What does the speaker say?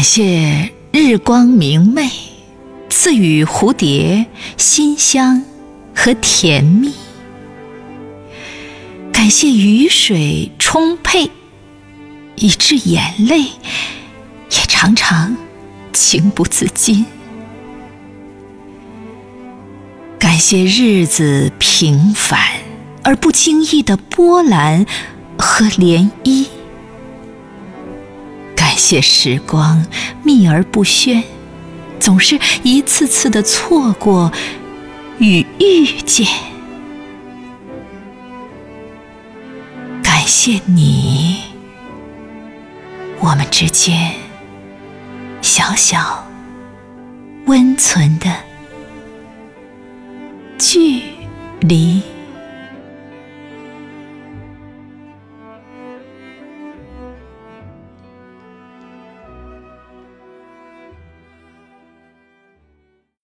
感谢日光明媚，赐予蝴蝶馨香和甜蜜；感谢雨水充沛，以致眼泪也常常情不自禁；感谢日子平凡而不经意的波澜和涟漪。谢时光秘而不宣，总是一次次的错过与遇见。感谢你，我们之间小小温存的距离。